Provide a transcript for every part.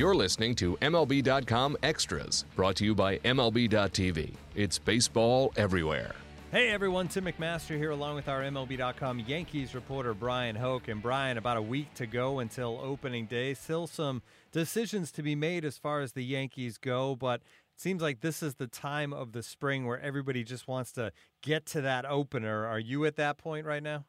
You're listening to MLB.com Extras, brought to you by MLB.tv. It's baseball everywhere. Hey everyone, Tim McMaster here along with our MLB.com Yankees reporter Bryan Hoch. And Bryan, about a week to go until opening day. Still some decisions to be made as far as the Yankees go, but it seems like this is the time of the spring where everybody just wants to get to that opener. Are you at that point right now?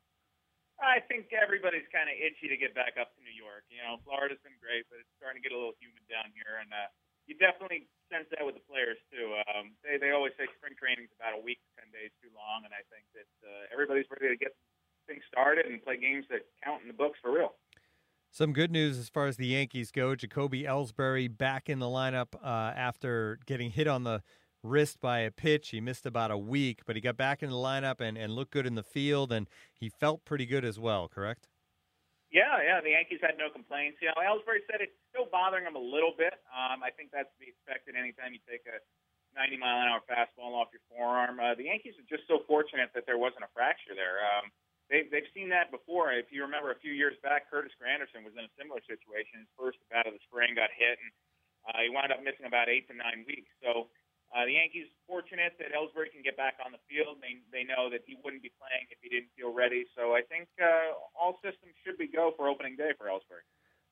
I think everybody's kind of itchy to get back up to New York. You know, Florida's been great, but it's starting to get a little humid down here, and uh, you definitely sense that with the players too. Um, they they always say spring training's about a week, ten days too long, and I think that uh, everybody's ready to get things started and play games that count in the books for real. Some good news as far as the Yankees go. Jacoby Ellsbury back in the lineup uh, after getting hit on the wrist by a pitch. He missed about a week, but he got back in the lineup and, and looked good in the field, and he felt pretty good as well, correct? Yeah, yeah. The Yankees had no complaints. You know, Ellsbury said it's still bothering him a little bit. Um, I think that's to be expected anytime you take a 90 mile an hour fastball off your forearm. Uh, the Yankees are just so fortunate that there wasn't a fracture there. Um, they, they've seen that before. If you remember a few years back, Curtis Granderson was in a similar situation. His first bat of the spring got hit, and uh, he wound up missing about eight to nine weeks. So uh, the Yankees fortunate that Ellsbury can get back on the field. They they know that he wouldn't be playing if he didn't feel ready. So I think uh, all systems should be go for opening day for Ellsbury.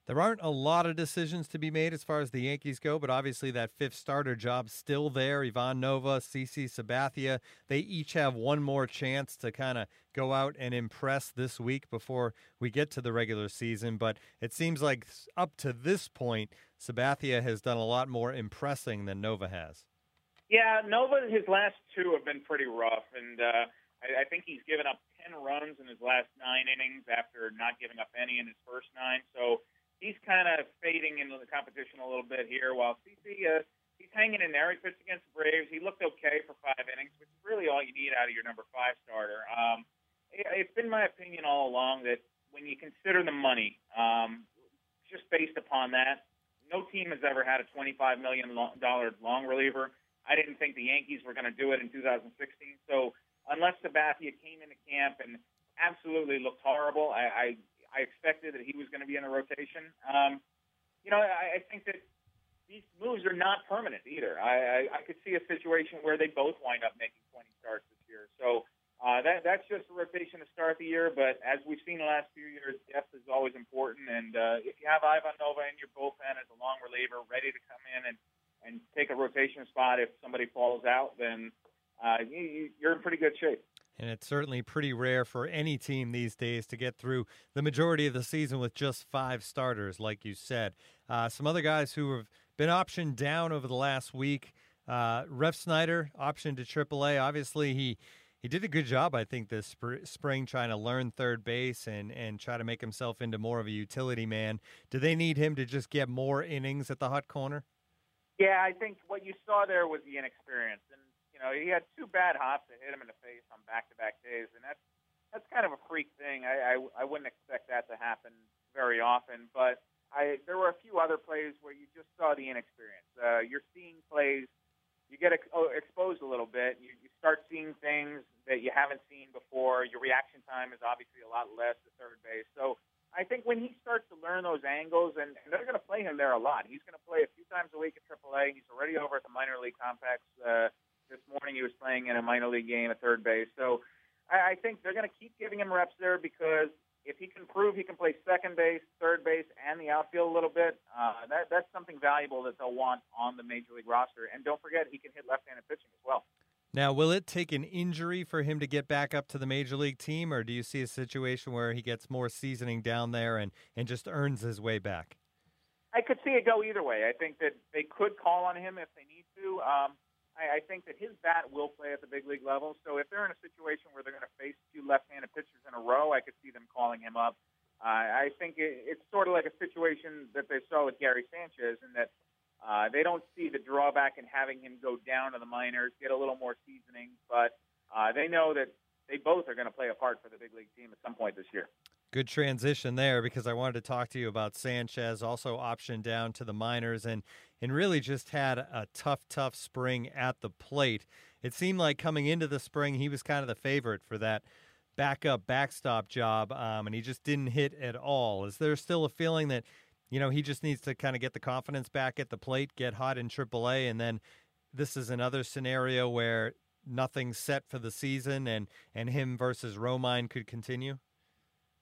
There aren't a lot of decisions to be made as far as the Yankees go, but obviously that fifth starter job still there. Ivan Nova, CC Sabathia, they each have one more chance to kind of go out and impress this week before we get to the regular season. But it seems like up to this point, Sabathia has done a lot more impressing than Nova has. Yeah, Nova, his last two have been pretty rough, and uh, I, I think he's given up 10 runs in his last nine innings after not giving up any in his first nine. So he's kind of fading into the competition a little bit here, while CC, uh, he's hanging in there. He pitched against the Braves. He looked okay for five innings, which is really all you need out of your number five starter. Um, it, it's been my opinion all along that when you consider the money, um, just based upon that, no team has ever had a $25 million long reliever I didn't think the Yankees were going to do it in 2016. So unless Sabathia came into camp and absolutely looked horrible, I, I, I expected that he was going to be in the rotation. Um, you know, I, I think that these moves are not permanent either. I, I, I could see a situation where they both wind up making 20 starts this year. So uh, that, that's just a rotation to start the year. But as we've seen the last few years, depth is always important. And uh, if you have Ivan Nova in your bullpen as a long reliever, ready to come in and and take a rotation spot if somebody falls out, then uh, you, you're in pretty good shape. And it's certainly pretty rare for any team these days to get through the majority of the season with just five starters, like you said. Uh, some other guys who have been optioned down over the last week. Uh, Refsnyder optioned to AAA. Obviously, he he did a good job, I think, this sp- spring trying to learn third base and and try to make himself into more of a utility man. Do they need him to just get more innings at the hot corner? Yeah, I think what you saw there was the inexperience, and you know he had two bad hops that hit him in the face on back-to-back days, and that's that's kind of a freak thing. I, I I wouldn't expect that to happen very often, but I there were a few other plays where you just saw the inexperience. Uh, you're seeing plays, you get ex- oh, exposed a little bit. You, you start seeing things that you haven't seen before. Your reaction time is obviously a lot less at third base, so I think when he starts to learn those angles, and, and they're going to play him there a lot. He's going to play a times a week at AAA. He's already over at the minor league complex. Uh, this morning he was playing in a minor league game at third base. So I, I think they're going to keep giving him reps there because if he can prove he can play second base, third base, and the outfield a little bit, uh, that that's something valuable that they'll want on the major league roster. And don't forget, he can hit left-handed pitching as well. Now, will it take an injury for him to get back up to the major league team, or do you see a situation where he gets more seasoning down there and, and just earns his way back? See it go either way. I think that they could call on him if they need to. Um, I, I think that his bat will play at the big league level. So if they're in a situation where they're going to face two left-handed pitchers in a row, I could see them calling him up. Uh, I think it, it's sort of like a situation that they saw with Gary Sanchez, in that uh, they don't see the drawback in having him go down to the minors, get a little more seasoning, but uh, they know that they both are going to play a part for the big league team at some point this year. Good transition there because I wanted to talk to you about Sanchez, also optioned down to the minors, and and really just had a tough, tough spring at the plate. It seemed like coming into the spring, he was kind of the favorite for that backup backstop job, um, and he just didn't hit at all. Is there still a feeling that you know he just needs to kind of get the confidence back at the plate, get hot in AAA, and then this is another scenario where nothing's set for the season, and and him versus Romine could continue?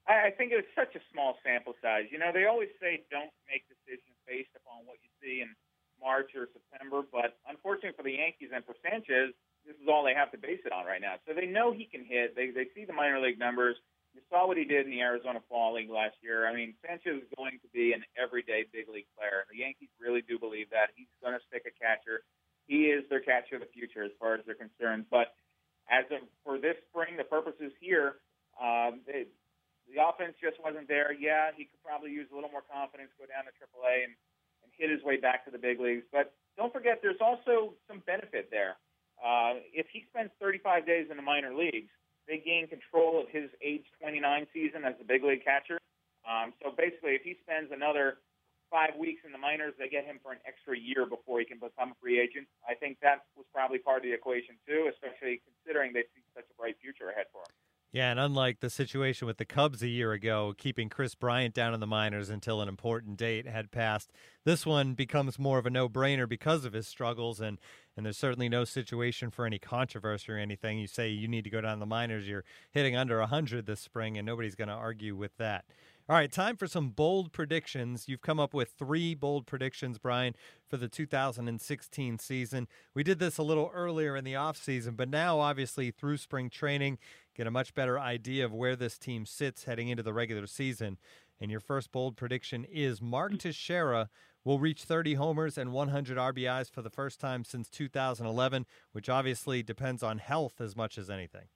I, think it was such a small sample size. You know, they always say don't make decisions based upon what you see in March or September, but unfortunately for the Yankees and for Sanchez, this is all they have to base it on right now. So they know he can hit. They they see the minor league numbers. You saw what he did in the Arizona Fall League last year. I mean, Sanchez is going to be an everyday big league player. The Yankees really do believe that. He's going to stick a catcher. He is their catcher of the future as far as they're concerned. But as of for this spring, the purposes here, um, they, the offense just wasn't there. Yeah, he could probably use a little more confidence, go down to AAA and, and hit his way back to the big leagues. But don't forget, there's also some benefit there. Uh, if he spends 35 days in the minor leagues, they gain control of his age 29 season as the big league catcher. Um, so basically, if he spends another five weeks in the minors, they get him for an extra year before he can become a free agent. I think that was probably part of the equation too, especially considering they see such a bright future ahead for him. Yeah, and unlike the situation with the Cubs a year ago, keeping Kris Bryant down in the minors until an important date had passed, this one becomes more of a no-brainer because of his struggles, and and there's certainly no situation for any controversy or anything. You say you need to go down the minors, you're hitting under 100 this spring, and nobody's going to argue with that. All right, time for some bold predictions. You've come up with three bold predictions, Bryan, for the 2016 season. We did this a little earlier in the offseason, but now, obviously, through spring training, get a much better idea of where this team sits heading into the regular season. And your first bold prediction is Mark mm. Teixeira will reach 30 homers and 100 RBIs for the first time since 2011, which obviously depends on health as much as anything.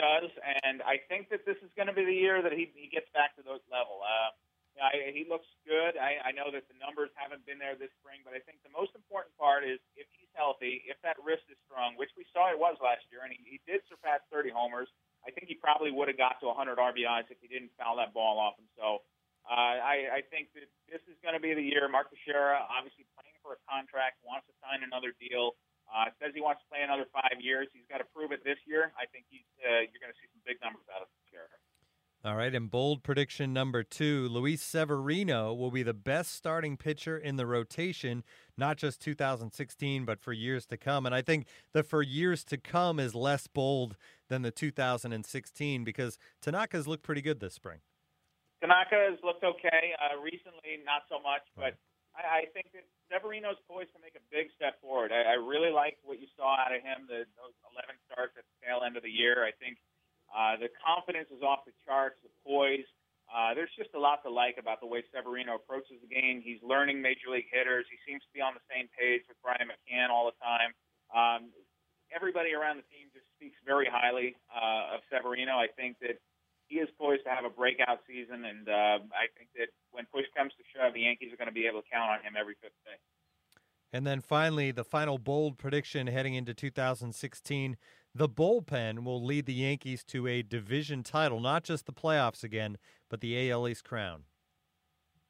Does, and I think that this is going to be the year that he, he gets back to those level. Uh, I, he looks good. I, I know that the numbers haven't been there this spring, but I think the most important part is if he's healthy, if that wrist is strong, which we saw it was last year, and he, he did surpass 30 homers. I think he probably would have got to 100 RBIs if he didn't foul that ball off him. So uh, I, I think that this is going to be the year. Mark Teixeira, obviously playing for a contract, wants to sign another deal. Uh, says he wants to play another five years. He's got to prove it this year. I think he's uh, you're going to see some big numbers out of Teixeira. All right, and bold prediction number two Luis Severino will be the best starting pitcher in the rotation, not just 2016, but for years to come. And I think the for years to come is less bold than the 2016 because Tanaka's looked pretty good this spring. Tanaka has looked okay. Uh, recently, not so much, but I, I think that Severino's poised to make a big step forward. I, I really liked what you saw out of him, the, those 11 starts at the tail end of the year. I think uh, the confidence is off the charts, the poise. Uh, there's just a lot to like about the way Severino approaches the game. He's learning major league hitters. He seems to be on the same page with Brian McCann all the time. Um, everybody around the team just speaks very highly uh, of Severino. I think that he is poised to have a breakout season, and uh, I think that when push comes to shove, the Yankees are going to be able to count on him every fifth day. And then finally, the final bold prediction heading into 2016 the bullpen will lead the Yankees to a division title, not just the playoffs again, but the AL East crown.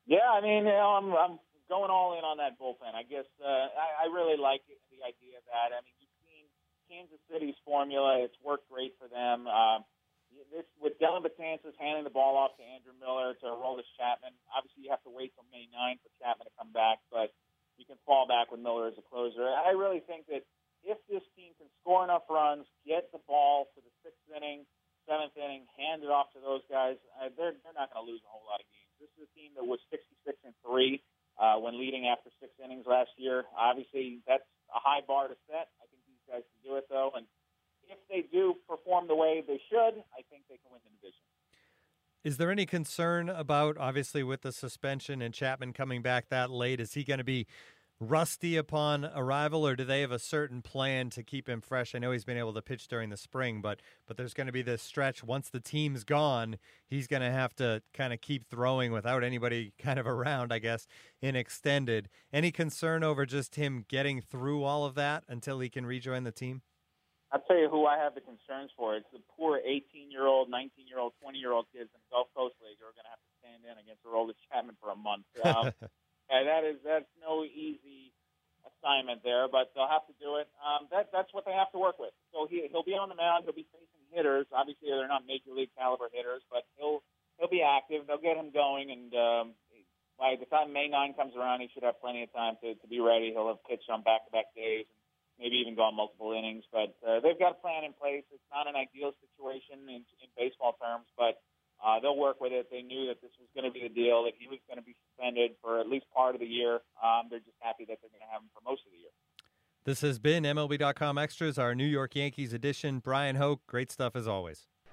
Yeah, I mean, you know, I'm, I'm going all in on that bullpen. I guess uh, I, I really like the idea of that. I mean, you've seen Kansas City's formula; it's worked great for them. Uh, this with Dellin Betances handing the ball off to Andrew Miller to Aroldis Chapman. Obviously, you have to wait till May 9 for Chapman to come back, but you can fall back with Miller as a closer. I really think that if this team can score enough runs, get the ball for the sixth inning, seventh inning, hand it off to those guys, uh, they're they're not going to lose a whole lot of games. This is a team that was 66 and three uh, when leading after six innings last year. Obviously, that's a high bar to set. I think these guys can do it though, and if they do perform the way they should, I think they can win the division. Is there any concern about, obviously, with the suspension and Chapman coming back that late? Is he going to be rusty upon arrival, or do they have a certain plan to keep him fresh? I know he's been able to pitch during the spring, but but there's going to be this stretch once the team's gone. He's going to have to kind of keep throwing without anybody kind of around, I guess, in extended. Any concern over just him getting through all of that until he can rejoin the team? I'll tell you who I have the concerns for. It's the poor 18-year-old, 19-year-old, 20-year-old kids in the Gulf Coast League who are going to have to stand in against Aroldis Chapman for a month. Um, yeah, that is that's no easy assignment there, but they'll have to do it. Um, that that's what they have to work with. So he he'll be on the mound. He'll be facing hitters. Obviously, they're not major league caliber hitters, but he'll he'll be active. They'll get him going, and um, by the time May 9 comes around, he should have plenty of time to to be ready. He'll have pitched on back-to-back days, and maybe even gone multiple innings. But uh, they've got a plan in place. It's not an ideal situation in, in baseball terms, but uh, they'll work with it. They knew that this was going to be the deal, that he was going to be suspended for at least part of the year. Um, they're just happy that they're going to have him for most of the year. This has been MLB.com Extras, our New York Yankees edition. Bryan Hoch, great stuff as always.